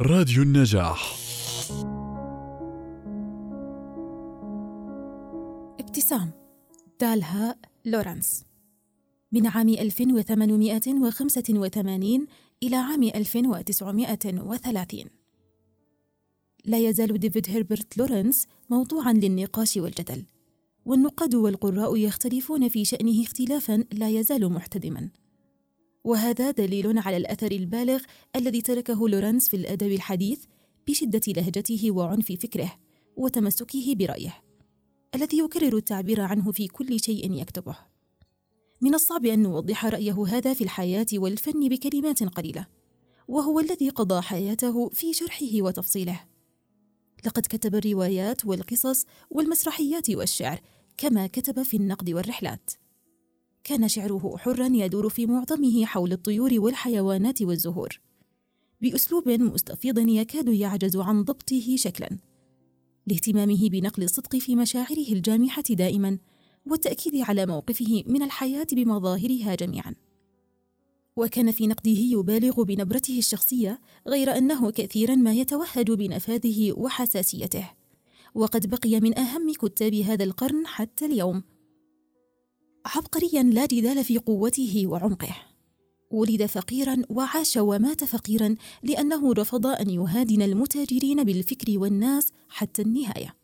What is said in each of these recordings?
راديو النجاح. ابتسام. دالها لورانس. من عام 1885 إلى عام 1930 لا يزال ديفيد هيربرت لورنس موضوعا للنقاش والجدل والنقاد والقراء يختلفون في شأنه اختلافا لا يزال محتدما. وهذا دليل على الأثر البالغ الذي تركه لورنس في الأدب الحديث بشدة لهجته وعنف فكره وتمسكه برأيه الذي يكرر التعبير عنه في كل شيء يكتبه. من الصعب أن نوضح رأيه هذا في الحياة والفن بكلمات قليلة وهو الذي قضى حياته في شرحه وتفصيله. لقد كتب الروايات والقصص والمسرحيات والشعر كما كتب في النقد والرحلات. كان شعره حرا يدور في معظمه حول الطيور والحيوانات والزهور. بأسلوب مستفيض يكاد يعجز عن ضبطه شكلا. لاهتمامه بنقل الصدق في مشاعره الجامحة دائما والتأكيد على موقفه من الحياة بمظاهرها جميعا. وكان في نقده يبالغ بنبرته الشخصية غير أنه كثيرا ما يتوهج بنفاذه وحساسيته. وقد بقي من أهم كتاب هذا القرن حتى اليوم. عبقريا لا جدال في قوته وعمقه. ولد فقيرا وعاش ومات فقيرا لأنه رفض أن يهادن المتاجرين بالفكر والناس حتى النهاية.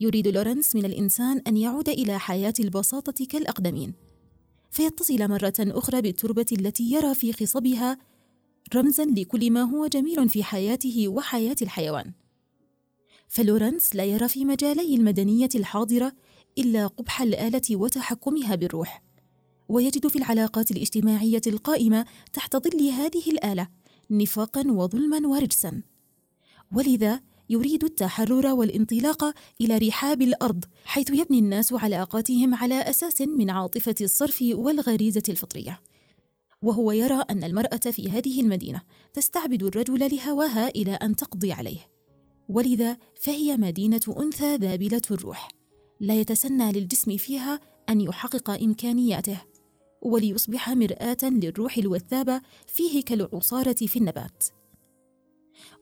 يريد لورنس من الإنسان أن يعود إلى حياة البساطة كالأقدمين. فيتصل مرة أخرى بالتربة التي يرى في خصبها رمزا لكل ما هو جميل في حياته وحياة الحيوان. فلورنس لا يرى في مجالي المدنية الحاضرة إلا قبح الآلة وتحكمها بالروح. ويجد في العلاقات الاجتماعية القائمة تحت ظل هذه الآلة نفاقا وظلما ورجسا. ولذا يريد التحرر والانطلاق إلى رحاب الأرض حيث يبني الناس علاقاتهم على أساس من عاطفة الصرف والغريزة الفطرية. وهو يرى أن المرأة في هذه المدينة تستعبد الرجل لهواها إلى أن تقضي عليه. ولذا فهي مدينة أنثى ذابلة الروح. لا يتسنى للجسم فيها أن يحقق إمكانياته وليصبح مرآة للروح الوثابة فيه كالعصارة في النبات.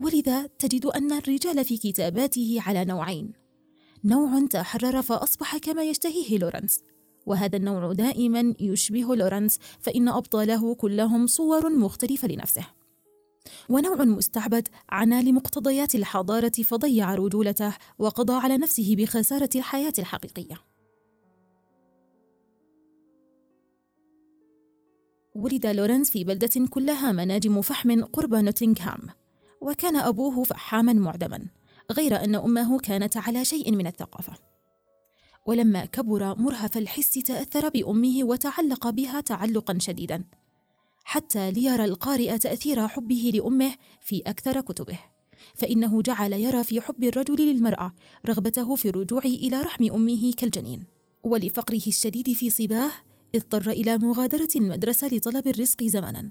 ولذا تجد أن الرجال في كتاباته على نوعين. نوع تحرر فأصبح كما يشتهيه لورنس وهذا النوع دائما يشبه لورنس فإن أبطاله كلهم صور مختلفة لنفسه. ونوع مستعبد عنا لمقتضيات الحضارة فضيع رجولته وقضى على نفسه بخسارة الحياة الحقيقية. ولد لورنس في بلدة كلها مناجم فحم قرب نوتنغهام وكان أبوه فحاما معدما غير أن أمه كانت على شيء من الثقافة. ولما كبر مرهف الحس تأثر بأمه وتعلق بها تعلقا شديدا. حتى ليرى القارئ تأثير حبه لأمه في أكثر كتبه. فإنه جعل يرى في حب الرجل للمرأة رغبته في الرجوع إلى رحم أمه كالجنين. ولفقره الشديد في صباه اضطر إلى مغادرة المدرسة لطلب الرزق زمنا.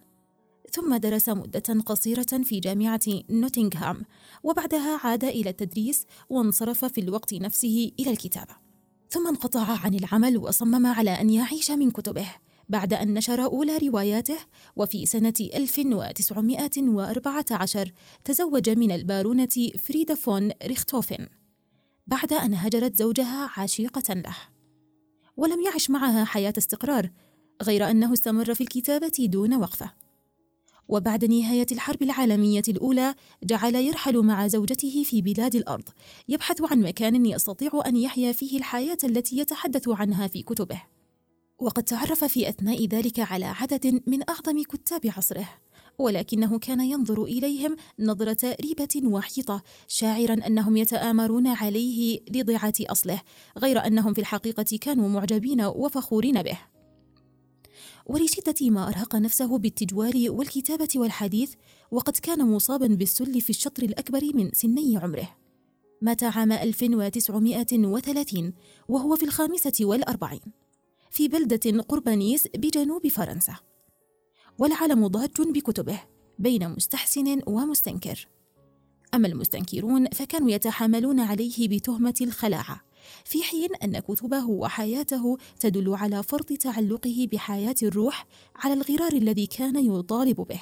ثم درس مدة قصيرة في جامعة نوتنغهام وبعدها عاد إلى التدريس وانصرف في الوقت نفسه إلى الكتابة. ثم انقطع عن العمل وصمم على أن يعيش من كتبه. بعد أن نشر أولى رواياته وفي سنة 1914 تزوج من البارونة فريدا فون ريختوفن بعد أن هجرت زوجها عشيقة له. ولم يعش معها حياة استقرار غير أنه استمر في الكتابة دون وقفة. وبعد نهاية الحرب العالمية الأولى جعل يرحل مع زوجته في بلاد الأرض يبحث عن مكان يستطيع أن يحيا فيه الحياة التي يتحدث عنها في كتبه. وقد تعرف في أثناء ذلك على عدد من أعظم كتاب عصره ولكنه كان ينظر إليهم نظرة ريبة وحيطة شاعرا أنهم يتآمرون عليه لضيعة أصله غير أنهم في الحقيقة كانوا معجبين وفخورين به. ولشدة ما أرهق نفسه بالتجوال والكتابة والحديث وقد كان مصابا بالسل في الشطر الأكبر من سني عمره. مات عام 1930 وهو في الخامسة والأربعين. في بلدة قرب نيس بجنوب فرنسا. والعالم ضاج بكتبه بين مستحسن ومستنكر. أما المستنكرون فكانوا يتحاملون عليه بتهمة الخلاعة في حين أن كتبه وحياته تدل على فرض تعلقه بحياة الروح على الغرار الذي كان يطالب به.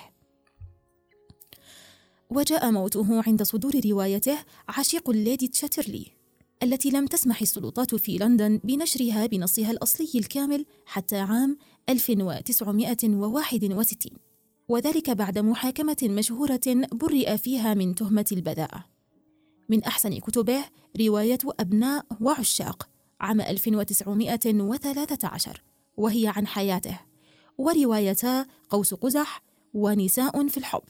وجاء موته عند صدور روايته عشيق الليدي تشاترلي. التي لم تسمح السلطات في لندن بنشرها بنصها الأصلي الكامل حتى عام 1961 وذلك بعد محاكمة مشهورة برئ فيها من تهمة البذاءة من أحسن كتبه رواية أبناء وعشاق عام 1913 وهي عن حياته. وروايتا قوس قزح ونساء في الحب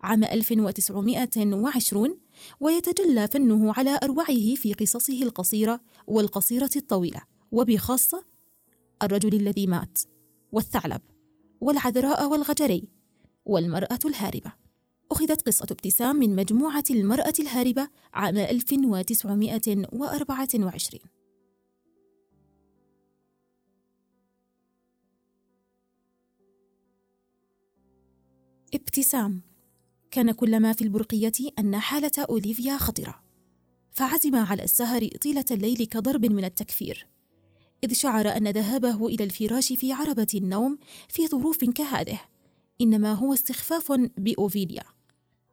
عام 1920 ويتجلى فنه على أروعه في قصصه القصيرة والقصيرة الطويلة وبخاصة الرجل الذي مات والثعلب والعذراء والغجري والمرأة الهاربة. أخذت قصة ابتسام من مجموعة المرأة الهاربة عام 1924 ابتسام كان كل ما في البرقية أن حالة أوليفيا خطرة. فعزم على السهر طيلة الليل كضرب من التكفير. إذ شعر أن ذهابه إلى الفراش في عربة النوم في ظروف كهذه إنما هو استخفاف بأوفيليا.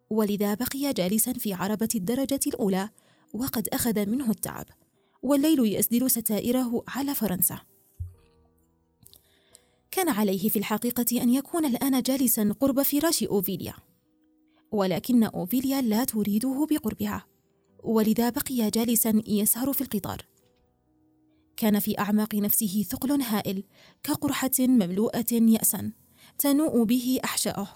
ولذا بقي جالسا في عربة الدرجة الأولى وقد أخذ منه التعب. والليل يسدل ستائره على فرنسا. كان عليه في الحقيقة أن يكون الآن جالسا قرب فراش أوفيليا. ولكن أوفيليا لا تريده بقربها. ولذا بقي جالسا يسهر في القطار. كان في أعماق نفسه ثقل هائل كقرحة مملوءة يأسا تنوء به أحشاؤه.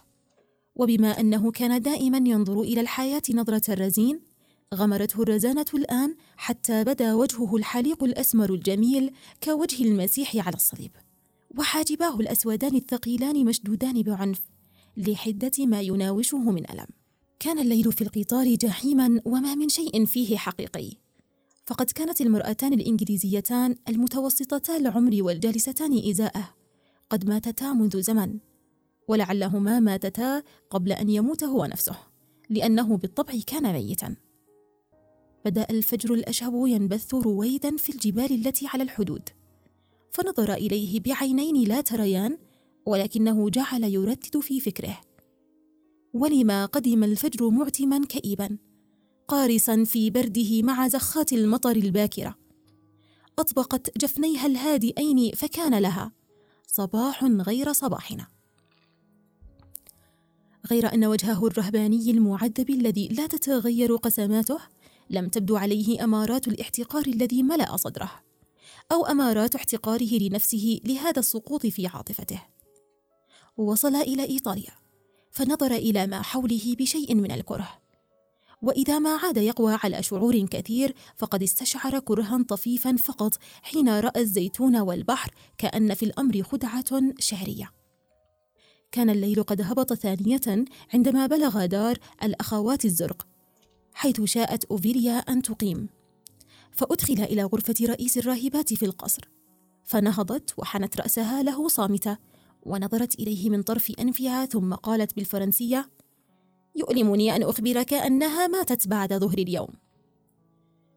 وبما أنه كان دائما ينظر إلى الحياة نظرة الرزين غمرته الرزانة الآن حتى بدا وجهه الحليق الأسمر الجميل كوجه المسيح على الصليب. وحاجباه الأسودان الثقيلان مشدودان بعنف. لحدة ما يناوشه من ألم. كان الليل في القطار جحيما وما من شيء فيه حقيقي. فقد كانت المرأتان الإنجليزيتان المتوسطتا العمر والجالستان إزاءه. قد ماتتا منذ زمن. ولعلهما ماتتا قبل أن يموت هو نفسه لأنه بالطبع كان ميتا. بدأ الفجر الأشهب ينبث رويدا في الجبال التي على الحدود. فنظر إليه بعينين لا تريان ولكنه جعل يردد في فكره. ولما قدم الفجر معتما كئيبا قارصا في برده مع زخات المطر الباكرة. أطبقت جفنيها الهادئين فكان لها. صباح غير صباحنا. غير أن وجهه الرهباني المعذب الذي لا تتغير قسماته لم تبدو عليه أمارات الاحتقار الذي ملأ صدره أو أمارات احتقاره لنفسه لهذا السقوط في عاطفته. وصل إلى إيطاليا فنظر إلى ما حوله بشيء من الكره. وإذا ما عاد يقوى على شعور كثير فقد استشعر كرها طفيفا فقط حين رأى الزيتون والبحر كأن في الأمر خدعة شعريه كان الليل قد هبط ثانية عندما بلغ دار الأخوات الزرق حيث شاءت أوفيليا أن تقيم. فأدخل إلى غرفة رئيس الراهبات في القصر فنهضت وحنت رأسها له صامتة. ونظرت إليه من طرف أنفها ثم قالت بالفرنسية يؤلمني أن أخبرك أنها ماتت بعد ظهر اليوم.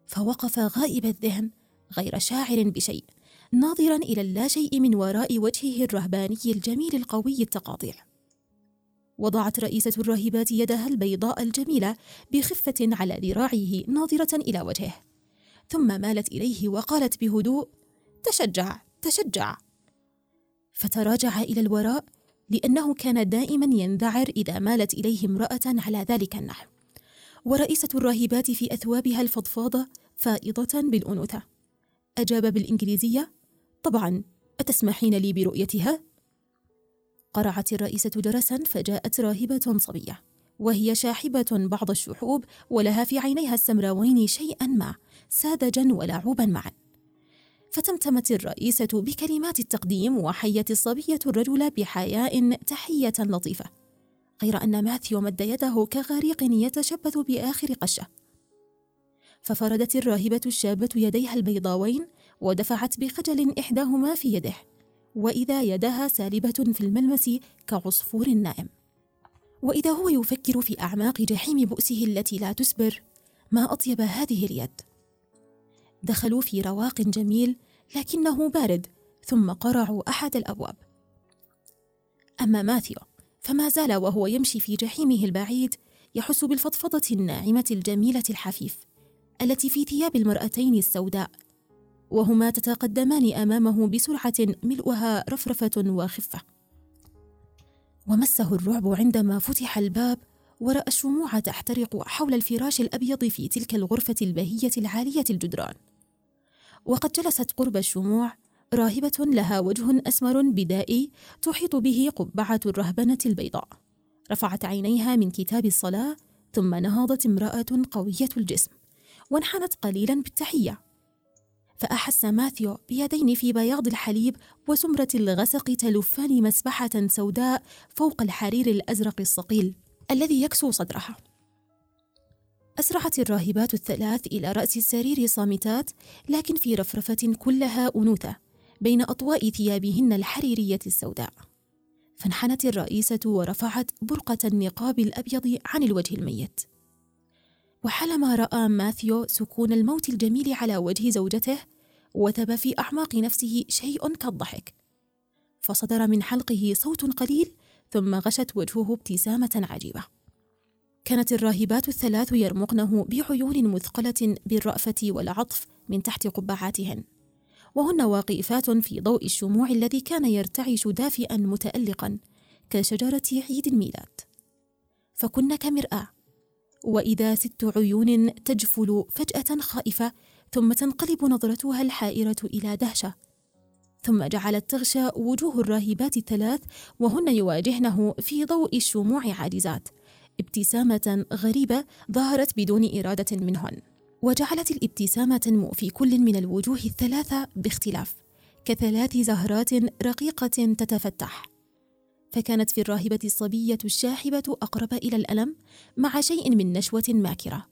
فوقف غائب الذهن غير شاعر بشيء ناظرا إلى اللاشيء من وراء وجهه الرهباني الجميل القوي التقاطيع. وضعت رئيسة الراهبات يدها البيضاء الجميلة بخفة على ذراعه ناظرة إلى وجهه ثم مالت إليه وقالت بهدوء تشجع تشجع. فتراجع إلى الوراء لأنه كان دائما ينذعر إذا مالت إليه امرأة على ذلك النحو. ورئيسة الراهبات في أثوابها الفضفاضة فائضة بالأنوثة. أجاب بالإنجليزية طبعا أتسمحين لي برؤيتها؟ قرعت الرئيسة جرسا فجاءت راهبة صبية وهي شاحبة بعض الشحوب ولها في عينيها السمراوين شيئا ما ساذجا ولعوبا معا. فتمتمت الرئيسة بكلمات التقديم وحيت الصبية الرجل بحياء تحية لطيفة غير أن ماثيو مد يده كغريق يتشبث بآخر قشة. ففردت الراهبة الشابة يديها البيضاوين ودفعت بخجل إحداهما في يده وإذا يدها سالبة في الملمس كعصفور نائم. وإذا هو يفكر في أعماق جحيم بؤسه التي لا تسبر ما أطيب هذه اليد؟ دخلوا في رواق جميل لكنه بارد ثم قرعوا أحد الأبواب. أما ماثيو فما زال وهو يمشي في جحيمه البعيد يحس بالفضفضة الناعمة الجميلة الحفيف التي في ثياب المرأتين السوداء وهما تتقدمان أمامه بسرعة ملؤها رفرفة وخفة. ومسه الرعب عندما فتح الباب وراى الشموع تحترق حول الفراش الأبيض في تلك الغرفة البهية العالية الجدران. وقد جلست قرب الشموع راهبة لها وجه أسمر بدائي تحيط به قبعة الرهبنة البيضاء رفعت عينيها من كتاب الصلاة ثم نهضت امرأة قوية الجسم وانحنت قليلا بالتحية فأحس ماثيو بيدين في بياض الحليب وسمرة الغسق تلفان مسبحة سوداء فوق الحرير الأزرق الصقيل الذي يكسو صدرها. أسرعت الراهبات الثلاث إلى رأس السرير صامتات لكن في رفرفة كلها أنوثة بين أطواء ثيابهن الحريرية السوداء. فانحنت الرئيسة ورفعت برقة النقاب الأبيض عن الوجه الميت. وحالما رأى ماثيو سكون الموت الجميل على وجه زوجته وثب في أعماق نفسه شيء كالضحك فصدر من حلقه صوت قليل ثم غشت وجهه ابتسامة عجيبة كانت الراهبات الثلاث يرمقنه بعيون مثقلة بالرأفة والعطف من تحت قبعاتهن. وهن واقفات في ضوء الشموع الذي كان يرتعش دافئا متالقا كشجرة عيد الميلاد. فكن كمرآة. وإذا ست عيون تجفل فجأة خائفة ثم تنقلب نظرتها الحائرة إلى دهشة. ثم جعلت تغشى وجوه الراهبات الثلاث وهن يواجهنه في ضوء الشموع عاجزات. ابتسامة غريبة ظهرت بدون إرادة منهن وجعلت الابتسامة تنمو في كل من الوجوه الثلاثة باختلاف كثلاث زهرات رقيقة تتفتح. فكانت في الراهبة الصبية الشاحبة أقرب إلى الألم مع شيء من نشوة ماكرة.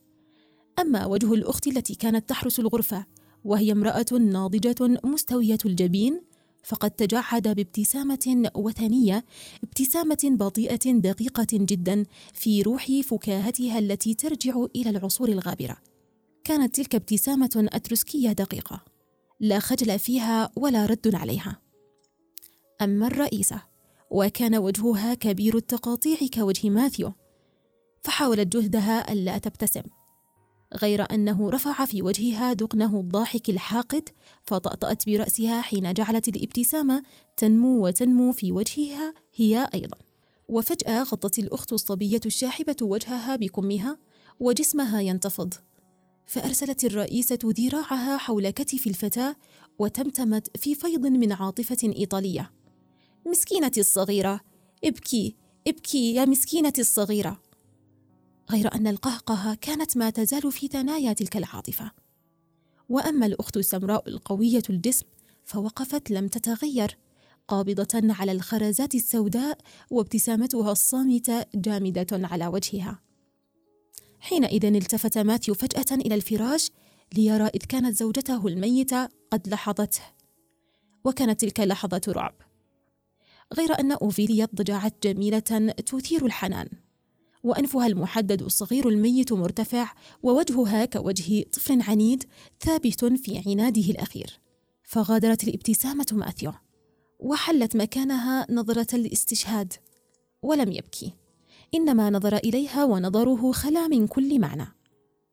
أما وجه الأخت التي كانت تحرس الغرفة وهي امرأة ناضجة مستوية الجبين فقد تجعد بابتسامة وثنية ابتسامة بطيئة دقيقة جدا في روح فكاهتها التي ترجع إلى العصور الغابرة. كانت تلك ابتسامة أتروسكية دقيقة لا خجل فيها ولا رد عليها. أما الرئيسة وكان وجهها كبير التقاطيع كوجه ماثيو فحاولت جهدها ألا تبتسم. غير أنه رفع في وجهها دقنه الضاحك الحاقد فطأطأت برأسها حين جعلت الابتسامة تنمو وتنمو في وجهها هي أيضا. وفجأة غطت الأخت الصبية الشاحبة وجهها بكمها وجسمها ينتفض. فأرسلت الرئيسة ذراعها حول كتف الفتاة وتمتمت في فيض من عاطفة إيطالية. مسكينتي الصغيرة ابكي ابكي يا مسكينتي الصغيرة. غير أن القهقه كانت ما تزال في ثنايا تلك العاطفة. وأما الأخت السمراء القوية الجسم فوقفت لم تتغير قابضة على الخرزات السوداء وابتسامتها الصامتة جامدة على وجهها. حينئذ التفت ماثيو فجأة إلى الفراش ليرى إذ كانت زوجته الميتة قد لحظته. وكانت تلك لحظة رعب. غير أن أوفيليا اضطجعت جميلة تثير الحنان. وأنفها المحدد الصغير الميت مرتفع ووجهها كوجه طفل عنيد ثابت في عناده الأخير. فغادرت الابتسامة ماثيو وحلت مكانها نظرة الاستشهاد. ولم يبكي. إنما نظر إليها ونظره خلا من كل معنى.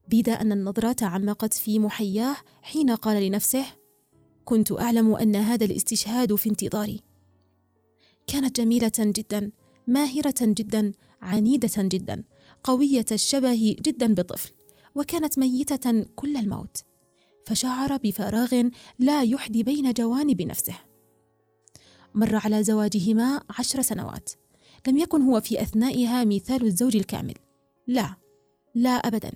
بدا أن النظرة تعمقت في محياه حين قال لنفسه كنت أعلم أن هذا الاستشهاد في انتظاري. كانت جميلة جدا ماهرة جدا عنيدة جدا قوية الشبه جدا بطفل وكانت ميتة كل الموت. فشعر بفراغ لا يحدي بين جوانب نفسه. مر على زواجهما عشر سنوات. لم يكن هو في أثنائها مثال الزوج الكامل. لا لا أبدا.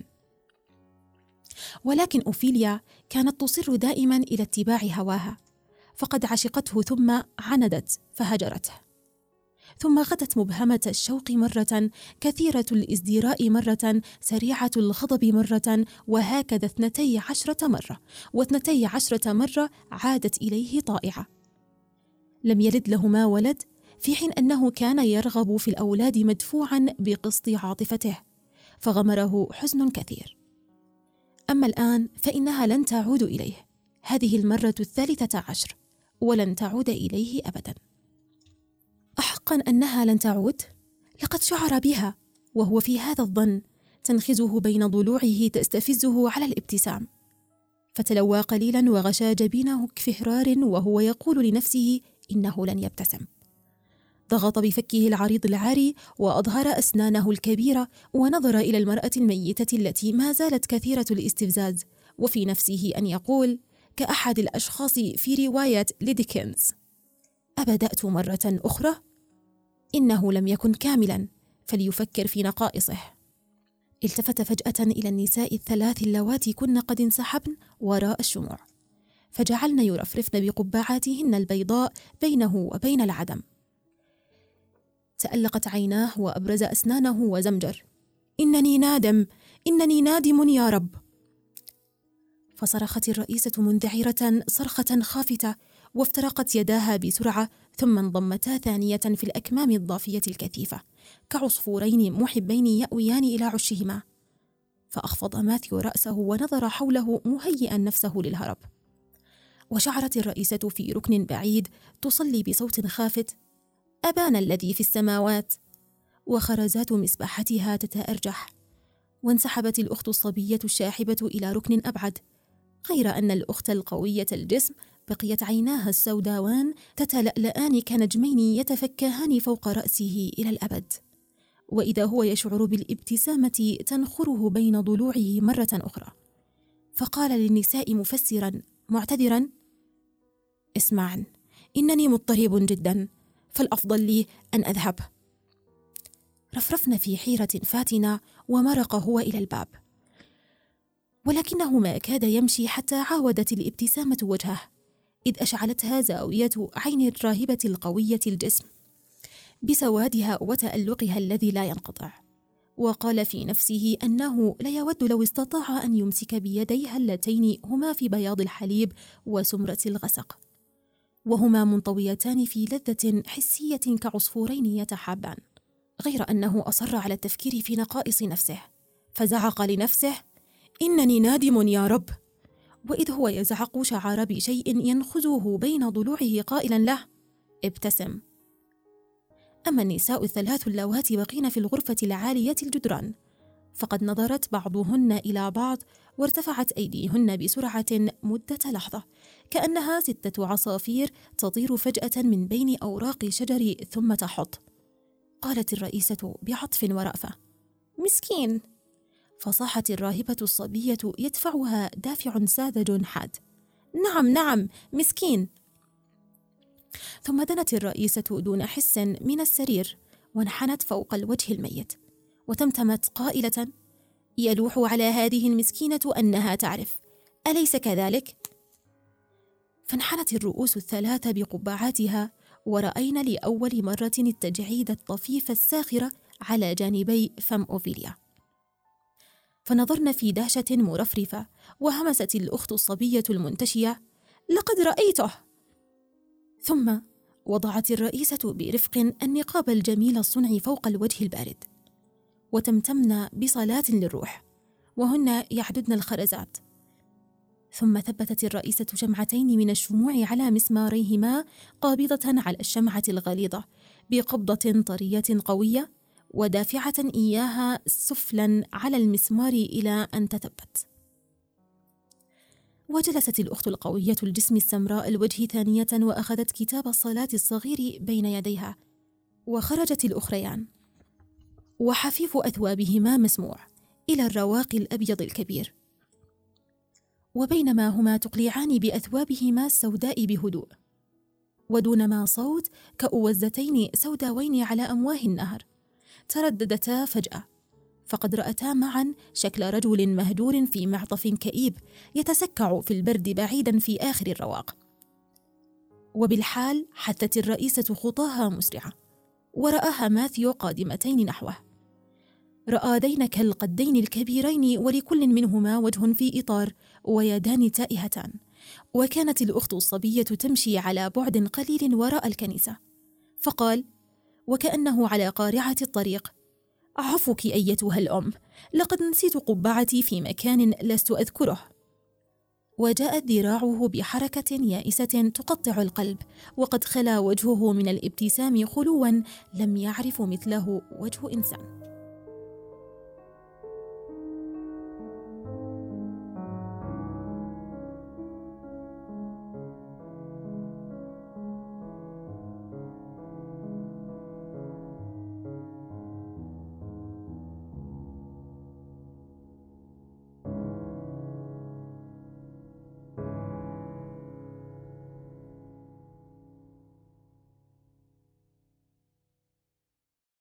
ولكن أوفيليا كانت تصر دائما إلى اتباع هواها. فقد عشقته ثم عندت فهجرته. ثم غدت مبهمة الشوق مرة كثيرة الإزدراء مرة سريعة الغضب مرة وهكذا اثنتي عشرة مرة. واثنتي عشرة مرة عادت إليه طائعة. لم يلد لهما ولد في حين أنه كان يرغب في الأولاد مدفوعا بقسط عاطفته فغمره حزن كثير. أما الآن فإنها لن تعود إليه. هذه المرة الثالثة عشر ولن تعود إليه أبدا. أحقا أنها لن تعود؟ لقد شعر بها وهو في هذا الظن تنخزه بين ضلوعه تستفزه على الابتسام. فتلوى قليلا وغشى جبينه كفهرار وهو يقول لنفسه إنه لن يبتسم. ضغط بفكه العريض العاري وأظهر أسنانه الكبيرة ونظر إلى المرأة الميتة التي ما زالت كثيرة الاستفزاز وفي نفسه أن يقول كأحد الأشخاص في رواية ليديكنز أبدأت مرة أخرى؟ إنه لم يكن كاملا فليفكر في نقائصه. التفت فجأة إلى النساء الثلاث اللواتي كن قد انسحبن وراء الشموع. فجعلن يرفرفن بقبعاتهن البيضاء بينه وبين العدم. تألقت عيناه وأبرز أسنانه وزمجر. إنني نادم! إنني نادم يا رب! فصرخت الرئيسة منذعرة صرخة خافتة. وافترقت يداها بسرعة ثم انضمتا ثانية في الأكمام الضافية الكثيفة كعصفورين محبين يأويان إلى عشهما. فأخفض ماثيو رأسه ونظر حوله مهيئا نفسه للهرب. وشعرت الرئيسة في ركن بعيد تصلي بصوت خافت أبان الذي في السماوات. وخرزات مسبحتها تتأرجح. وانسحبت الأخت الصبية الشاحبة إلى ركن أبعد غير أن الأخت القوية الجسم بقيت عيناها السوداوان تتلألآن كنجمين يتفكهان فوق رأسه إلى الأبد. وإذا هو يشعر بالابتسامة تنخره بين ضلوعه مرة أخرى. فقال للنساء مفسرا معتذرا اسمعن إنني مضطرب جدا فالأفضل لي أن أذهب. رفرفن في حيرة فاتنة ومرق هو إلى الباب. ولكنه ما كاد يمشي حتى عاودت الابتسامة وجهه. إذ أشعلتها زاوية عين الراهبة القوية الجسم بسوادها وتألقها الذي لا ينقطع. وقال في نفسه أنه ليود لو استطاع أن يمسك بيديها اللتين هما في بياض الحليب وسمرة الغسق. وهما منطويتان في لذة حسية كعصفورين يتحابان غير أنه أصر على التفكير في نقائص نفسه. فزعق لنفسه إنني نادم يا رب. وإذ هو يزعق شعر بشيء ينخزه بين ضلوعه قائلا له ابتسم. أما النساء الثلاث اللواتي بقين في الغرفة العالية الجدران فقد نظرت بعضهن إلى بعض وارتفعت أيديهن بسرعة مدة لحظة كأنها ستة عصافير تطير فجأة من بين أوراق شجر ثم تحط. قالت الرئيسة بعطف ورأفة مسكين! فصاحت الراهبة الصبية يدفعها دافع ساذج حاد. نعم نعم مسكين. ثم دنت الرئيسة دون حس من السرير وانحنت فوق الوجه الميت. وتمتمت قائلة يلوح على هذه المسكينة أنها تعرف. أليس كذلك؟ فانحنت الرؤوس الثلاثة بقبعاتها ورأينا لأول مرة التجعيد الطفيف الساخر على جانبي فم أوفيليا. فنظرن في دهشة مرفرفة وهمست الأخت الصبية المنتشية لقد رأيته. ثم وضعت الرئيسة برفق النقاب الجميل الصنع فوق الوجه البارد. وتمتمن بصلاة للروح وهن يعددن الخرزات. ثم ثبتت الرئيسة شمعتين من الشموع على مسماريهما قابضة على الشمعة الغليظة بقبضة طرية قوية ودافعة إياها سفلا على المسمار إلى أن تثبت وجلست الأخت القوية الجسم السمراء الوجه ثانية وأخذت كتاب الصلاة الصغير بين يديها وخرجت الأخريان. وحفيف أثوابهما مسموع إلى الرواق الأبيض الكبير. وبينما هما تقلعان بأثوابهما السوداء بهدوء. ودون ما صوت كأوزتين سوداوين على أمواه النهر. ترددتا فجأة. فقد رأتا معا شكل رجل مهجور في معطف كئيب يتسكع في البرد بعيدا في آخر الرواق. وبالحال حثت الرئيسة خطاها مسرعة ورآها ماثيو قادمتين نحوه. رأى ذينك القدين الكبيرين ولكل منهما وجه في إطار ويدان تائهتان وكانت الأخت الصبية تمشي على بعد قليل وراء الكنيسة. فقال وكأنه على قارعة الطريق. عفوك أيتها الأم لقد نسيت قبعتي في مكان لست أذكره. وجاءت ذراعه بحركة يائسة تقطع القلب وقد خلا وجهه من الابتسام خلوا لم يعرف مثله وجه إنسان.